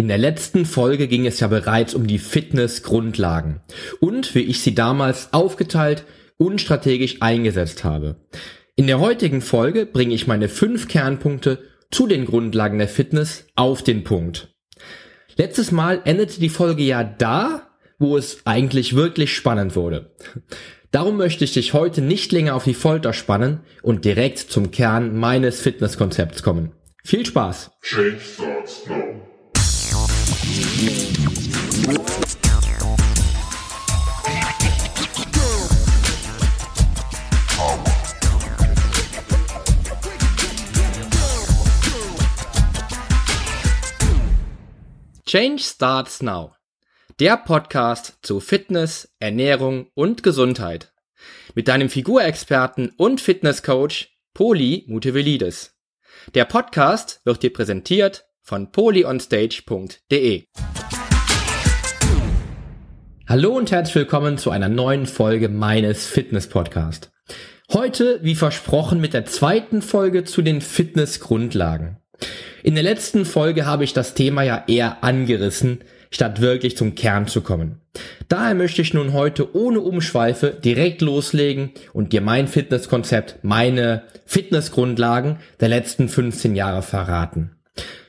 In der letzten Folge ging es ja bereits um die Fitnessgrundlagen und wie ich sie damals aufgeteilt und strategisch eingesetzt habe. In der heutigen Folge bringe ich meine fünf Kernpunkte zu den Grundlagen der Fitness auf den Punkt. Letztes Mal endete die Folge ja da, wo es eigentlich wirklich spannend wurde. Darum möchte ich dich heute nicht länger auf die Folter spannen und direkt zum Kern meines Fitnesskonzepts kommen. Viel Spaß! Change starts now. Change Starts Now. Der Podcast zu Fitness, Ernährung und Gesundheit. Mit deinem Figurexperten und Fitnesscoach Poli Mutevelidis. Der Podcast wird dir präsentiert von polyonstage.de. Hallo und herzlich willkommen zu einer neuen Folge meines Fitness Podcast. Heute, wie versprochen, mit der zweiten Folge zu den Fitnessgrundlagen. In der letzten Folge habe ich das Thema ja eher angerissen, statt wirklich zum Kern zu kommen. Daher möchte ich nun heute ohne Umschweife direkt loslegen und dir mein Fitnesskonzept, meine Fitnessgrundlagen der letzten 15 Jahre verraten.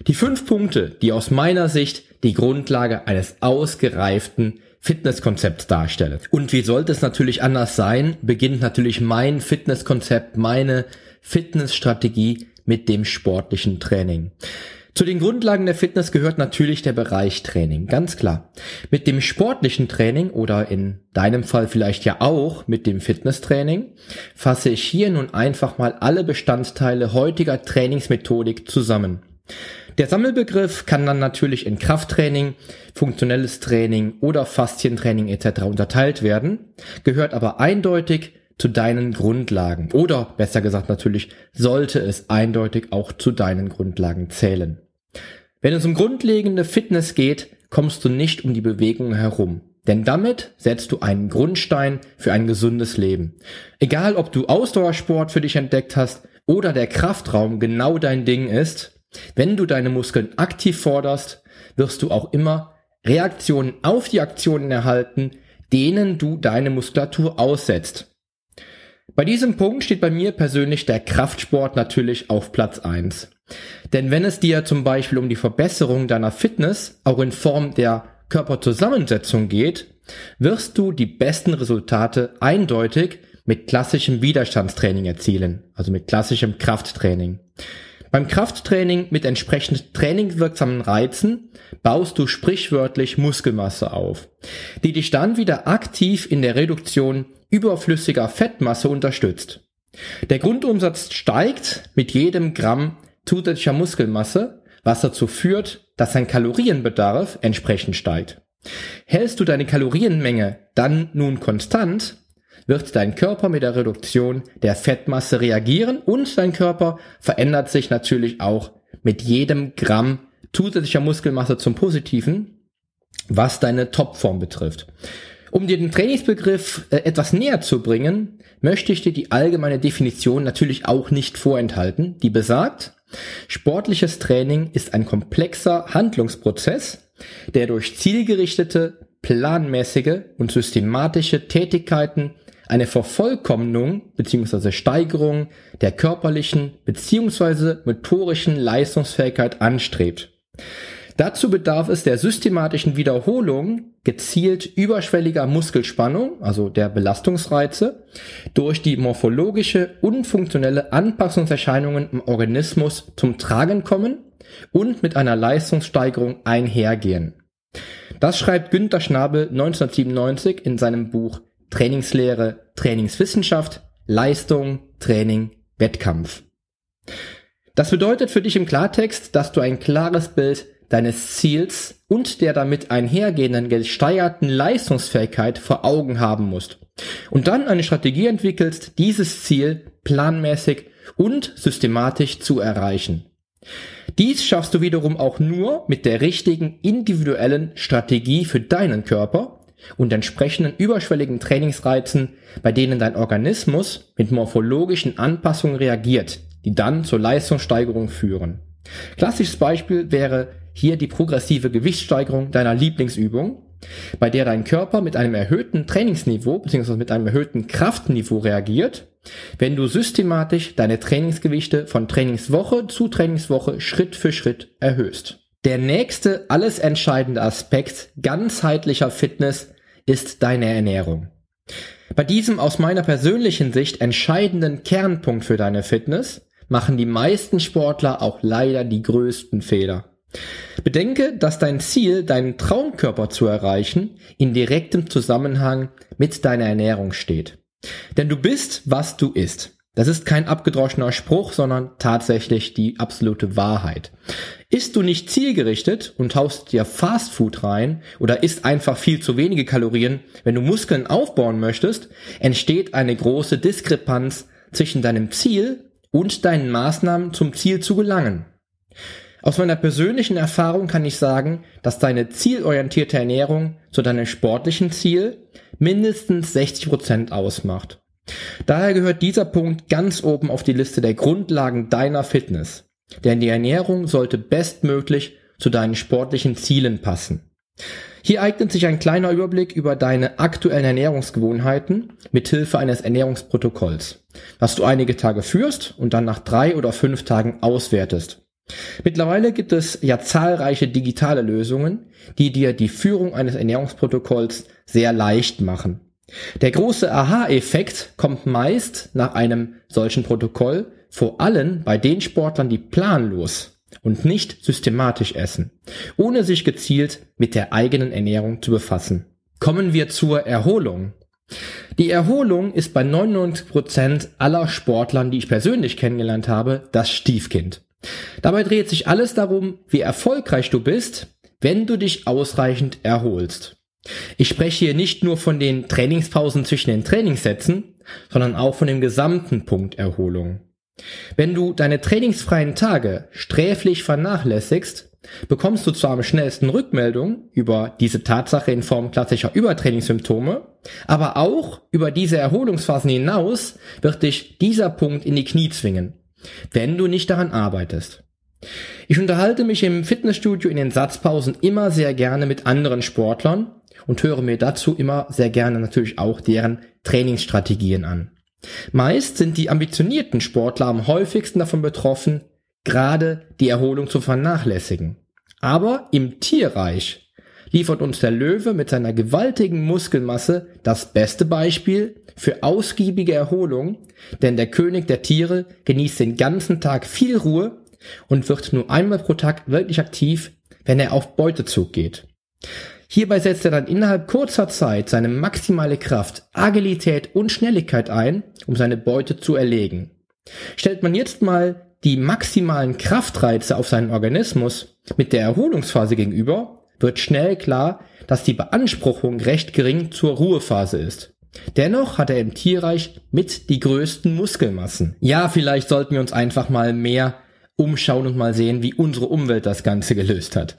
Die fünf Punkte, die aus meiner Sicht die Grundlage eines ausgereiften Fitnesskonzepts darstellen. Und wie sollte es natürlich anders sein, beginnt natürlich mein Fitnesskonzept, meine Fitnessstrategie mit dem sportlichen Training. Zu den Grundlagen der Fitness gehört natürlich der Bereich Training, ganz klar. Mit dem sportlichen Training oder in deinem Fall vielleicht ja auch mit dem Fitnesstraining fasse ich hier nun einfach mal alle Bestandteile heutiger Trainingsmethodik zusammen. Der Sammelbegriff kann dann natürlich in Krafttraining, funktionelles Training oder Faszientraining etc. unterteilt werden, gehört aber eindeutig zu deinen Grundlagen. Oder besser gesagt natürlich, sollte es eindeutig auch zu deinen Grundlagen zählen. Wenn es um grundlegende Fitness geht, kommst du nicht um die Bewegung herum. Denn damit setzt du einen Grundstein für ein gesundes Leben. Egal ob du Ausdauersport für dich entdeckt hast oder der Kraftraum genau dein Ding ist, wenn du deine Muskeln aktiv forderst, wirst du auch immer Reaktionen auf die Aktionen erhalten, denen du deine Muskulatur aussetzt. Bei diesem Punkt steht bei mir persönlich der Kraftsport natürlich auf Platz eins. Denn wenn es dir zum Beispiel um die Verbesserung deiner Fitness auch in Form der Körperzusammensetzung geht, wirst du die besten Resultate eindeutig mit klassischem Widerstandstraining erzielen, also mit klassischem Krafttraining. Beim Krafttraining mit entsprechend trainingswirksamen Reizen baust du sprichwörtlich Muskelmasse auf, die dich dann wieder aktiv in der Reduktion überflüssiger Fettmasse unterstützt. Der Grundumsatz steigt mit jedem Gramm zusätzlicher Muskelmasse, was dazu führt, dass dein Kalorienbedarf entsprechend steigt. Hältst du deine Kalorienmenge dann nun konstant, wird dein Körper mit der Reduktion der Fettmasse reagieren und dein Körper verändert sich natürlich auch mit jedem Gramm zusätzlicher Muskelmasse zum Positiven, was deine Topform betrifft. Um dir den Trainingsbegriff äh, etwas näher zu bringen, möchte ich dir die allgemeine Definition natürlich auch nicht vorenthalten, die besagt, sportliches Training ist ein komplexer Handlungsprozess, der durch zielgerichtete, planmäßige und systematische Tätigkeiten eine Vervollkommnung bzw. Steigerung der körperlichen bzw. motorischen Leistungsfähigkeit anstrebt. Dazu bedarf es der systematischen Wiederholung gezielt überschwelliger Muskelspannung, also der Belastungsreize, durch die morphologische und funktionelle Anpassungserscheinungen im Organismus zum Tragen kommen und mit einer Leistungssteigerung einhergehen. Das schreibt Günter Schnabel 1997 in seinem Buch Trainingslehre, Trainingswissenschaft, Leistung, Training, Wettkampf. Das bedeutet für dich im Klartext, dass du ein klares Bild deines Ziels und der damit einhergehenden gesteigerten Leistungsfähigkeit vor Augen haben musst. Und dann eine Strategie entwickelst, dieses Ziel planmäßig und systematisch zu erreichen. Dies schaffst du wiederum auch nur mit der richtigen individuellen Strategie für deinen Körper und entsprechenden überschwelligen Trainingsreizen, bei denen dein Organismus mit morphologischen Anpassungen reagiert, die dann zur Leistungssteigerung führen. Klassisches Beispiel wäre hier die progressive Gewichtssteigerung deiner Lieblingsübung, bei der dein Körper mit einem erhöhten Trainingsniveau bzw. mit einem erhöhten Kraftniveau reagiert, wenn du systematisch deine Trainingsgewichte von Trainingswoche zu Trainingswoche Schritt für Schritt erhöhst. Der nächste alles entscheidende Aspekt ganzheitlicher Fitness ist deine Ernährung. Bei diesem aus meiner persönlichen Sicht entscheidenden Kernpunkt für deine Fitness machen die meisten Sportler auch leider die größten Fehler. Bedenke, dass dein Ziel, deinen Traumkörper zu erreichen, in direktem Zusammenhang mit deiner Ernährung steht. Denn du bist, was du isst. Das ist kein abgedroschener Spruch, sondern tatsächlich die absolute Wahrheit. Isst du nicht zielgerichtet und haust dir Fastfood rein oder isst einfach viel zu wenige Kalorien, wenn du Muskeln aufbauen möchtest, entsteht eine große Diskrepanz zwischen deinem Ziel und deinen Maßnahmen zum Ziel zu gelangen. Aus meiner persönlichen Erfahrung kann ich sagen, dass deine zielorientierte Ernährung zu deinem sportlichen Ziel mindestens 60 Prozent ausmacht. Daher gehört dieser Punkt ganz oben auf die Liste der Grundlagen deiner Fitness. Denn die Ernährung sollte bestmöglich zu deinen sportlichen Zielen passen. Hier eignet sich ein kleiner Überblick über deine aktuellen Ernährungsgewohnheiten mit Hilfe eines Ernährungsprotokolls, was du einige Tage führst und dann nach drei oder fünf Tagen auswertest. Mittlerweile gibt es ja zahlreiche digitale Lösungen, die dir die Führung eines Ernährungsprotokolls sehr leicht machen. Der große Aha-Effekt kommt meist nach einem solchen Protokoll, vor allem bei den Sportlern, die planlos und nicht systematisch essen, ohne sich gezielt mit der eigenen Ernährung zu befassen. Kommen wir zur Erholung. Die Erholung ist bei 99 Prozent aller Sportlern, die ich persönlich kennengelernt habe, das Stiefkind. Dabei dreht sich alles darum, wie erfolgreich du bist, wenn du dich ausreichend erholst. Ich spreche hier nicht nur von den Trainingspausen zwischen den Trainingssätzen, sondern auch von dem gesamten Punkt Erholung. Wenn du deine trainingsfreien Tage sträflich vernachlässigst, bekommst du zwar am schnellsten Rückmeldung über diese Tatsache in Form klassischer Übertrainingssymptome, aber auch über diese Erholungsphasen hinaus wird dich dieser Punkt in die Knie zwingen, wenn du nicht daran arbeitest. Ich unterhalte mich im Fitnessstudio in den Satzpausen immer sehr gerne mit anderen Sportlern und höre mir dazu immer sehr gerne natürlich auch deren Trainingsstrategien an. Meist sind die ambitionierten Sportler am häufigsten davon betroffen, gerade die Erholung zu vernachlässigen. Aber im Tierreich liefert uns der Löwe mit seiner gewaltigen Muskelmasse das beste Beispiel für ausgiebige Erholung, denn der König der Tiere genießt den ganzen Tag viel Ruhe und wird nur einmal pro Tag wirklich aktiv, wenn er auf Beutezug geht. Hierbei setzt er dann innerhalb kurzer Zeit seine maximale Kraft, Agilität und Schnelligkeit ein, um seine Beute zu erlegen. Stellt man jetzt mal die maximalen Kraftreize auf seinen Organismus mit der Erholungsphase gegenüber, wird schnell klar, dass die Beanspruchung recht gering zur Ruhephase ist. Dennoch hat er im Tierreich mit die größten Muskelmassen. Ja, vielleicht sollten wir uns einfach mal mehr umschauen und mal sehen, wie unsere Umwelt das Ganze gelöst hat.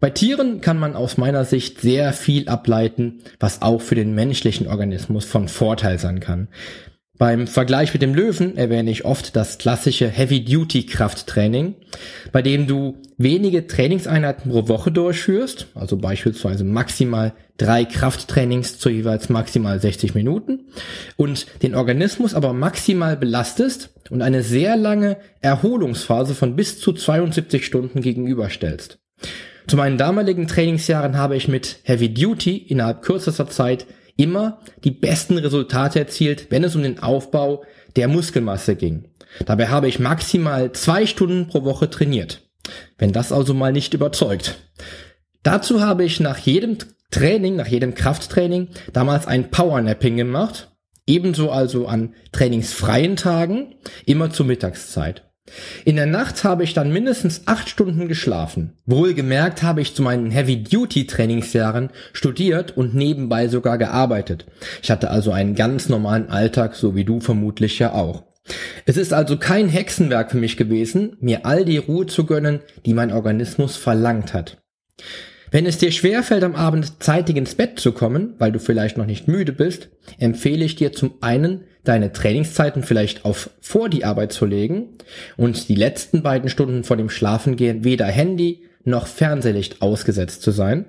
Bei Tieren kann man aus meiner Sicht sehr viel ableiten, was auch für den menschlichen Organismus von Vorteil sein kann. Beim Vergleich mit dem Löwen erwähne ich oft das klassische Heavy-Duty-Krafttraining, bei dem du wenige Trainingseinheiten pro Woche durchführst, also beispielsweise maximal drei Krafttrainings zu jeweils maximal 60 Minuten und den Organismus aber maximal belastest und eine sehr lange Erholungsphase von bis zu 72 Stunden gegenüberstellst. Zu meinen damaligen Trainingsjahren habe ich mit Heavy Duty innerhalb kürzester Zeit immer die besten Resultate erzielt, wenn es um den Aufbau der Muskelmasse ging. Dabei habe ich maximal zwei Stunden pro Woche trainiert. Wenn das also mal nicht überzeugt. Dazu habe ich nach jedem Training, nach jedem Krafttraining damals ein Powernapping gemacht. Ebenso also an trainingsfreien Tagen, immer zur Mittagszeit. In der Nacht habe ich dann mindestens acht Stunden geschlafen. Wohlgemerkt habe ich zu meinen Heavy-Duty-Trainingsjahren studiert und nebenbei sogar gearbeitet. Ich hatte also einen ganz normalen Alltag, so wie du vermutlich ja auch. Es ist also kein Hexenwerk für mich gewesen, mir all die Ruhe zu gönnen, die mein Organismus verlangt hat. Wenn es dir schwerfällt, am Abend zeitig ins Bett zu kommen, weil du vielleicht noch nicht müde bist, empfehle ich dir zum einen, deine Trainingszeiten vielleicht auf vor die Arbeit zu legen und die letzten beiden Stunden vor dem Schlafengehen weder Handy noch Fernsehlicht ausgesetzt zu sein.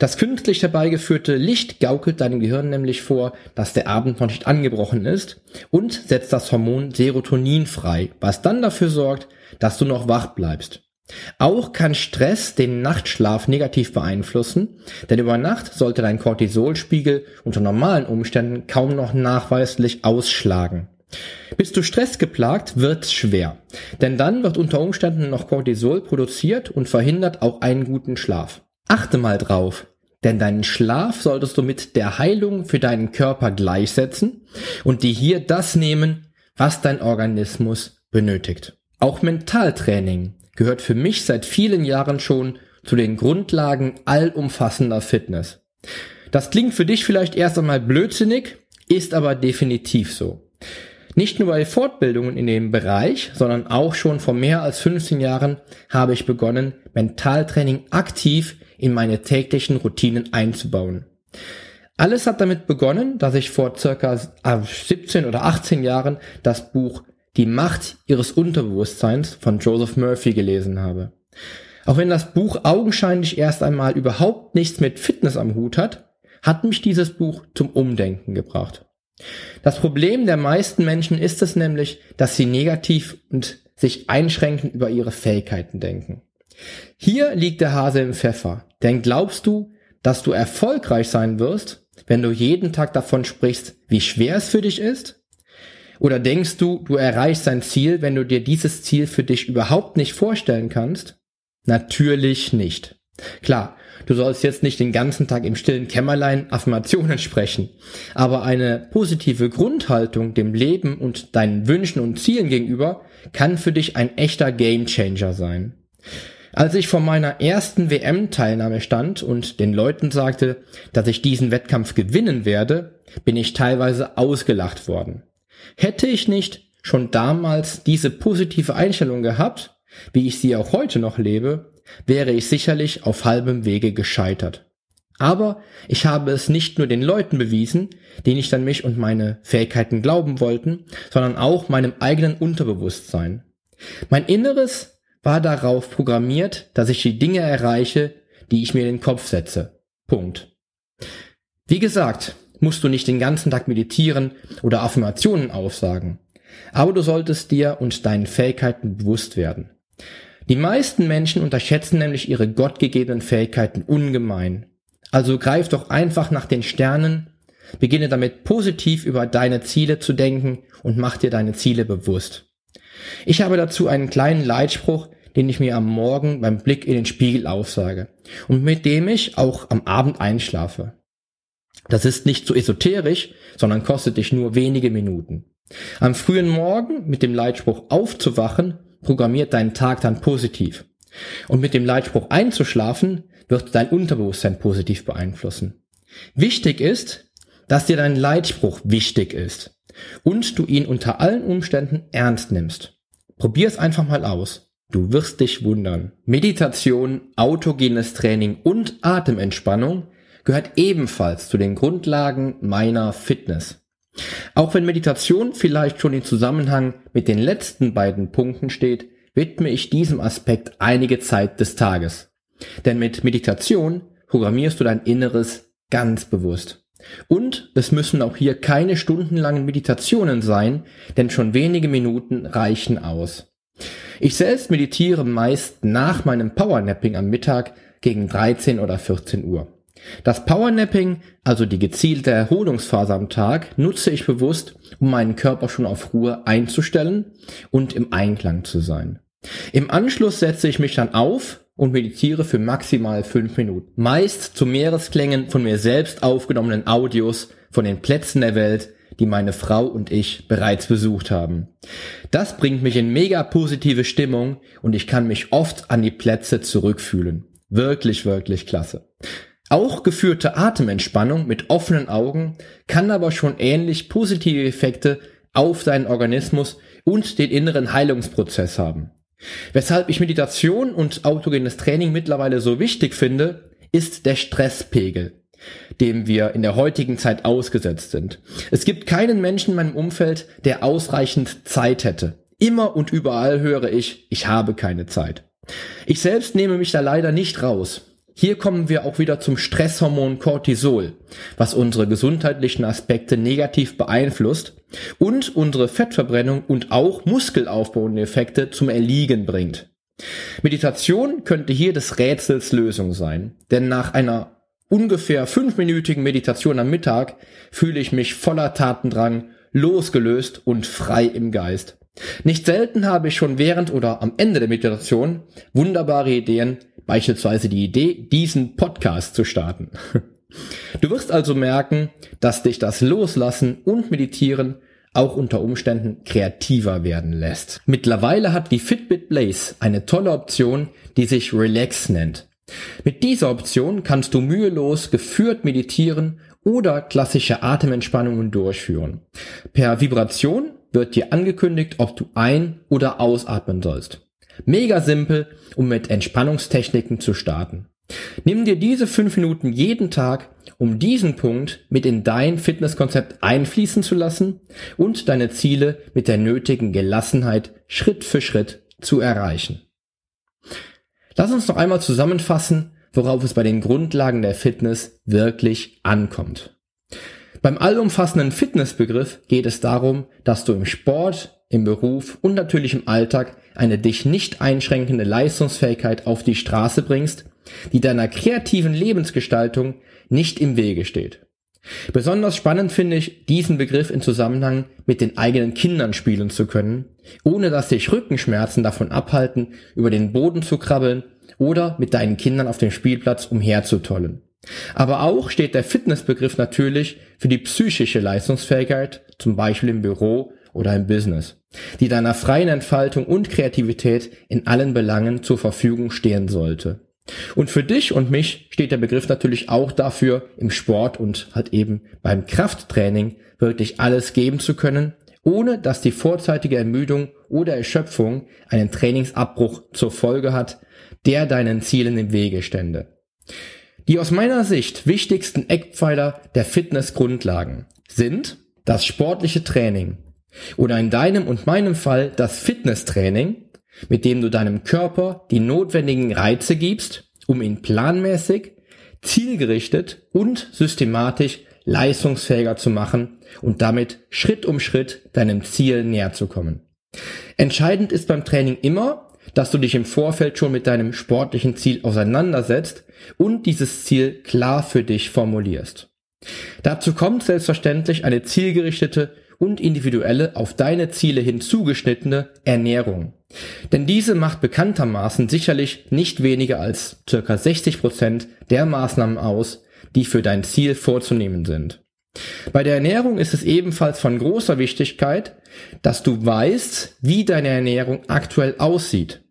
Das künstlich herbeigeführte Licht gaukelt deinem Gehirn nämlich vor, dass der Abend noch nicht angebrochen ist und setzt das Hormon Serotonin frei, was dann dafür sorgt, dass du noch wach bleibst. Auch kann Stress den Nachtschlaf negativ beeinflussen, denn über Nacht sollte dein Cortisolspiegel unter normalen Umständen kaum noch nachweislich ausschlagen. Bist du stressgeplagt, wird's schwer, denn dann wird unter Umständen noch Cortisol produziert und verhindert auch einen guten Schlaf. Achte mal drauf, denn deinen Schlaf solltest du mit der Heilung für deinen Körper gleichsetzen und dir hier das nehmen, was dein Organismus benötigt. Auch Mentaltraining gehört für mich seit vielen Jahren schon zu den Grundlagen allumfassender Fitness. Das klingt für dich vielleicht erst einmal blödsinnig, ist aber definitiv so. Nicht nur bei Fortbildungen in dem Bereich, sondern auch schon vor mehr als 15 Jahren habe ich begonnen, Mentaltraining aktiv in meine täglichen Routinen einzubauen. Alles hat damit begonnen, dass ich vor circa 17 oder 18 Jahren das Buch die Macht ihres Unterbewusstseins von Joseph Murphy gelesen habe. Auch wenn das Buch augenscheinlich erst einmal überhaupt nichts mit Fitness am Hut hat, hat mich dieses Buch zum Umdenken gebracht. Das Problem der meisten Menschen ist es nämlich, dass sie negativ und sich einschränkend über ihre Fähigkeiten denken. Hier liegt der Hase im Pfeffer, denn glaubst du, dass du erfolgreich sein wirst, wenn du jeden Tag davon sprichst, wie schwer es für dich ist? Oder denkst du, du erreichst dein Ziel, wenn du dir dieses Ziel für dich überhaupt nicht vorstellen kannst? Natürlich nicht. Klar, du sollst jetzt nicht den ganzen Tag im stillen Kämmerlein Affirmationen sprechen, aber eine positive Grundhaltung dem Leben und deinen Wünschen und Zielen gegenüber kann für dich ein echter Gamechanger sein. Als ich vor meiner ersten WM-Teilnahme stand und den Leuten sagte, dass ich diesen Wettkampf gewinnen werde, bin ich teilweise ausgelacht worden. Hätte ich nicht schon damals diese positive Einstellung gehabt, wie ich sie auch heute noch lebe, wäre ich sicherlich auf halbem Wege gescheitert. Aber ich habe es nicht nur den Leuten bewiesen, die nicht an mich und meine Fähigkeiten glauben wollten, sondern auch meinem eigenen Unterbewusstsein. Mein Inneres war darauf programmiert, dass ich die Dinge erreiche, die ich mir in den Kopf setze. Punkt. Wie gesagt, musst du nicht den ganzen Tag meditieren oder Affirmationen aufsagen. Aber du solltest dir und deinen Fähigkeiten bewusst werden. Die meisten Menschen unterschätzen nämlich ihre gottgegebenen Fähigkeiten ungemein. Also greif doch einfach nach den Sternen, beginne damit positiv über deine Ziele zu denken und mach dir deine Ziele bewusst. Ich habe dazu einen kleinen Leitspruch, den ich mir am Morgen beim Blick in den Spiegel aufsage und mit dem ich auch am Abend einschlafe. Das ist nicht so esoterisch, sondern kostet dich nur wenige Minuten. Am frühen Morgen mit dem Leitspruch aufzuwachen, programmiert deinen Tag dann positiv. Und mit dem Leitspruch einzuschlafen, wird dein Unterbewusstsein positiv beeinflussen. Wichtig ist, dass dir dein Leitspruch wichtig ist und du ihn unter allen Umständen ernst nimmst. Probier es einfach mal aus. Du wirst dich wundern. Meditation, autogenes Training und Atementspannung gehört ebenfalls zu den Grundlagen meiner Fitness. Auch wenn Meditation vielleicht schon im Zusammenhang mit den letzten beiden Punkten steht, widme ich diesem Aspekt einige Zeit des Tages. Denn mit Meditation programmierst du dein Inneres ganz bewusst. Und es müssen auch hier keine stundenlangen Meditationen sein, denn schon wenige Minuten reichen aus. Ich selbst meditiere meist nach meinem Powernapping am Mittag gegen 13 oder 14 Uhr. Das Powernapping, also die gezielte Erholungsphase am Tag, nutze ich bewusst, um meinen Körper schon auf Ruhe einzustellen und im Einklang zu sein. Im Anschluss setze ich mich dann auf und meditiere für maximal fünf Minuten. Meist zu Meeresklängen von mir selbst aufgenommenen Audios von den Plätzen der Welt, die meine Frau und ich bereits besucht haben. Das bringt mich in mega positive Stimmung und ich kann mich oft an die Plätze zurückfühlen. Wirklich, wirklich klasse. Auch geführte Atementspannung mit offenen Augen kann aber schon ähnlich positive Effekte auf deinen Organismus und den inneren Heilungsprozess haben. Weshalb ich Meditation und autogenes Training mittlerweile so wichtig finde, ist der Stresspegel, dem wir in der heutigen Zeit ausgesetzt sind. Es gibt keinen Menschen in meinem Umfeld, der ausreichend Zeit hätte. Immer und überall höre ich, ich habe keine Zeit. Ich selbst nehme mich da leider nicht raus. Hier kommen wir auch wieder zum Stresshormon Cortisol, was unsere gesundheitlichen Aspekte negativ beeinflusst und unsere Fettverbrennung und auch muskelaufbauende Effekte zum Erliegen bringt. Meditation könnte hier des Rätsels Lösung sein, denn nach einer ungefähr fünfminütigen Meditation am Mittag fühle ich mich voller Tatendrang, losgelöst und frei im Geist. Nicht selten habe ich schon während oder am Ende der Meditation wunderbare Ideen, beispielsweise die Idee, diesen Podcast zu starten. Du wirst also merken, dass dich das Loslassen und Meditieren auch unter Umständen kreativer werden lässt. Mittlerweile hat die Fitbit Blaze eine tolle Option, die sich Relax nennt. Mit dieser Option kannst du mühelos geführt meditieren oder klassische Atementspannungen durchführen. Per Vibration wird dir angekündigt, ob du ein- oder ausatmen sollst. Mega simpel, um mit Entspannungstechniken zu starten. Nimm dir diese fünf Minuten jeden Tag, um diesen Punkt mit in dein Fitnesskonzept einfließen zu lassen und deine Ziele mit der nötigen Gelassenheit Schritt für Schritt zu erreichen. Lass uns noch einmal zusammenfassen, worauf es bei den Grundlagen der Fitness wirklich ankommt. Beim allumfassenden Fitnessbegriff geht es darum, dass du im Sport, im Beruf und natürlich im Alltag eine dich nicht einschränkende Leistungsfähigkeit auf die Straße bringst, die deiner kreativen Lebensgestaltung nicht im Wege steht. Besonders spannend finde ich, diesen Begriff in Zusammenhang mit den eigenen Kindern spielen zu können, ohne dass sich Rückenschmerzen davon abhalten, über den Boden zu krabbeln oder mit deinen Kindern auf dem Spielplatz umherzutollen. Aber auch steht der Fitnessbegriff natürlich für die psychische Leistungsfähigkeit, zum Beispiel im Büro oder im Business, die deiner freien Entfaltung und Kreativität in allen Belangen zur Verfügung stehen sollte. Und für dich und mich steht der Begriff natürlich auch dafür, im Sport und halt eben beim Krafttraining wirklich alles geben zu können, ohne dass die vorzeitige Ermüdung oder Erschöpfung einen Trainingsabbruch zur Folge hat, der deinen Zielen im Wege stände. Die aus meiner Sicht wichtigsten Eckpfeiler der Fitnessgrundlagen sind das sportliche Training oder in deinem und meinem Fall das Fitnesstraining, mit dem du deinem Körper die notwendigen Reize gibst, um ihn planmäßig, zielgerichtet und systematisch leistungsfähiger zu machen und damit Schritt um Schritt deinem Ziel näher zu kommen. Entscheidend ist beim Training immer, dass du dich im Vorfeld schon mit deinem sportlichen Ziel auseinandersetzt und dieses Ziel klar für dich formulierst. Dazu kommt selbstverständlich eine zielgerichtete und individuelle auf deine Ziele hinzugeschnittene Ernährung. Denn diese macht bekanntermaßen sicherlich nicht weniger als circa 60 Prozent der Maßnahmen aus, die für dein Ziel vorzunehmen sind. Bei der Ernährung ist es ebenfalls von großer Wichtigkeit, dass du weißt, wie deine Ernährung aktuell aussieht.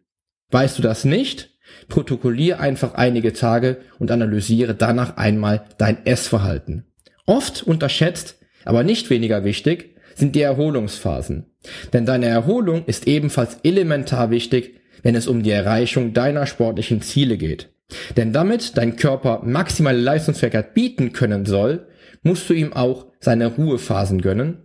Weißt du das nicht? Protokolliere einfach einige Tage und analysiere danach einmal dein Essverhalten. Oft unterschätzt, aber nicht weniger wichtig, sind die Erholungsphasen. Denn deine Erholung ist ebenfalls elementar wichtig, wenn es um die Erreichung deiner sportlichen Ziele geht. Denn damit dein Körper maximale Leistungsfähigkeit bieten können soll, musst du ihm auch seine Ruhephasen gönnen.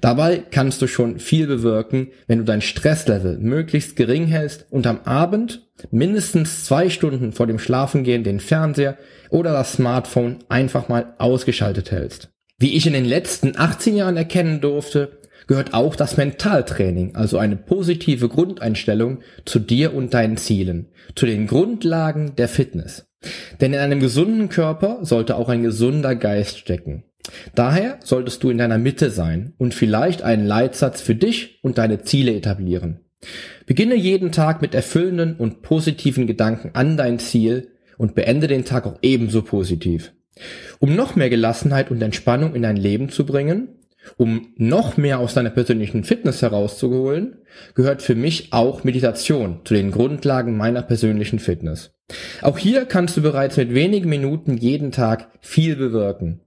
Dabei kannst du schon viel bewirken, wenn du dein Stresslevel möglichst gering hältst und am Abend mindestens zwei Stunden vor dem Schlafengehen den Fernseher oder das Smartphone einfach mal ausgeschaltet hältst. Wie ich in den letzten 18 Jahren erkennen durfte, gehört auch das Mentaltraining, also eine positive Grundeinstellung zu dir und deinen Zielen, zu den Grundlagen der Fitness. Denn in einem gesunden Körper sollte auch ein gesunder Geist stecken. Daher solltest du in deiner Mitte sein und vielleicht einen Leitsatz für dich und deine Ziele etablieren. Beginne jeden Tag mit erfüllenden und positiven Gedanken an dein Ziel und beende den Tag auch ebenso positiv. Um noch mehr Gelassenheit und Entspannung in dein Leben zu bringen, um noch mehr aus deiner persönlichen Fitness herauszuholen, gehört für mich auch Meditation zu den Grundlagen meiner persönlichen Fitness. Auch hier kannst du bereits mit wenigen Minuten jeden Tag viel bewirken.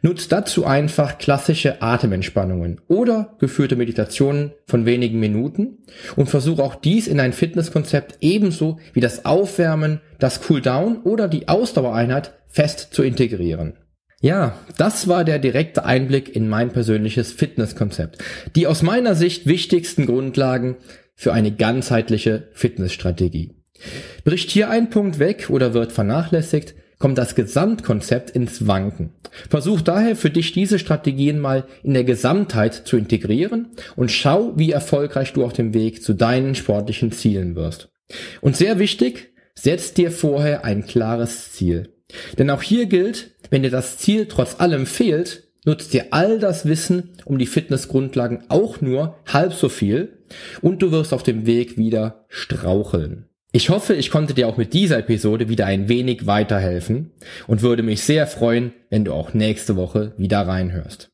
Nutzt dazu einfach klassische Atementspannungen oder geführte Meditationen von wenigen Minuten und versuch auch dies in ein Fitnesskonzept ebenso wie das Aufwärmen, das Cooldown oder die Ausdauereinheit fest zu integrieren. Ja, das war der direkte Einblick in mein persönliches Fitnesskonzept. Die aus meiner Sicht wichtigsten Grundlagen für eine ganzheitliche Fitnessstrategie. Bricht hier ein Punkt weg oder wird vernachlässigt, kommt das Gesamtkonzept ins Wanken. Versuch daher für dich diese Strategien mal in der Gesamtheit zu integrieren und schau, wie erfolgreich du auf dem Weg zu deinen sportlichen Zielen wirst. Und sehr wichtig, setz dir vorher ein klares Ziel. Denn auch hier gilt, wenn dir das Ziel trotz allem fehlt, nutzt dir all das Wissen um die Fitnessgrundlagen auch nur halb so viel und du wirst auf dem Weg wieder straucheln. Ich hoffe, ich konnte dir auch mit dieser Episode wieder ein wenig weiterhelfen und würde mich sehr freuen, wenn du auch nächste Woche wieder reinhörst.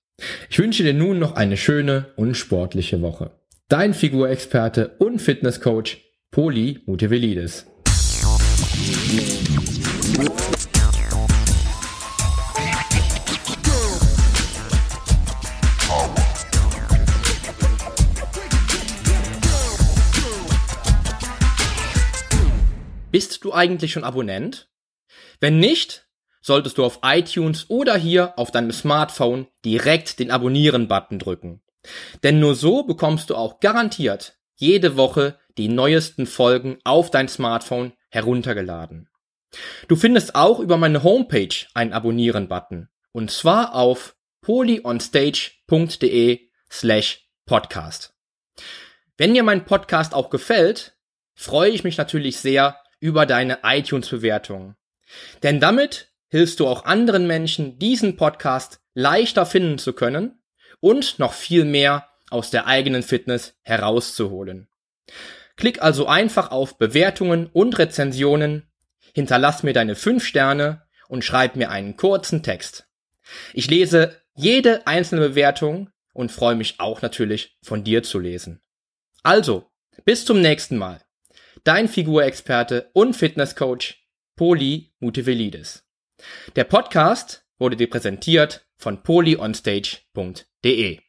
Ich wünsche dir nun noch eine schöne und sportliche Woche. Dein Figurexperte und Fitnesscoach Poli Mutevelidis. Bist du eigentlich schon Abonnent? Wenn nicht, solltest du auf iTunes oder hier auf deinem Smartphone direkt den Abonnieren-Button drücken. Denn nur so bekommst du auch garantiert jede Woche die neuesten Folgen auf dein Smartphone heruntergeladen. Du findest auch über meine Homepage einen Abonnieren-Button. Und zwar auf polyonstage.de slash podcast. Wenn dir mein Podcast auch gefällt, freue ich mich natürlich sehr über deine iTunes-Bewertung. Denn damit hilfst du auch anderen Menschen, diesen Podcast leichter finden zu können und noch viel mehr aus der eigenen Fitness herauszuholen. Klick also einfach auf Bewertungen und Rezensionen, hinterlass mir deine 5 Sterne und schreib mir einen kurzen Text. Ich lese jede einzelne Bewertung und freue mich auch natürlich von dir zu lesen. Also, bis zum nächsten Mal dein Figurexperte und Fitnesscoach Poli Mutevelidis. Der Podcast wurde dir präsentiert von polyonstage.de.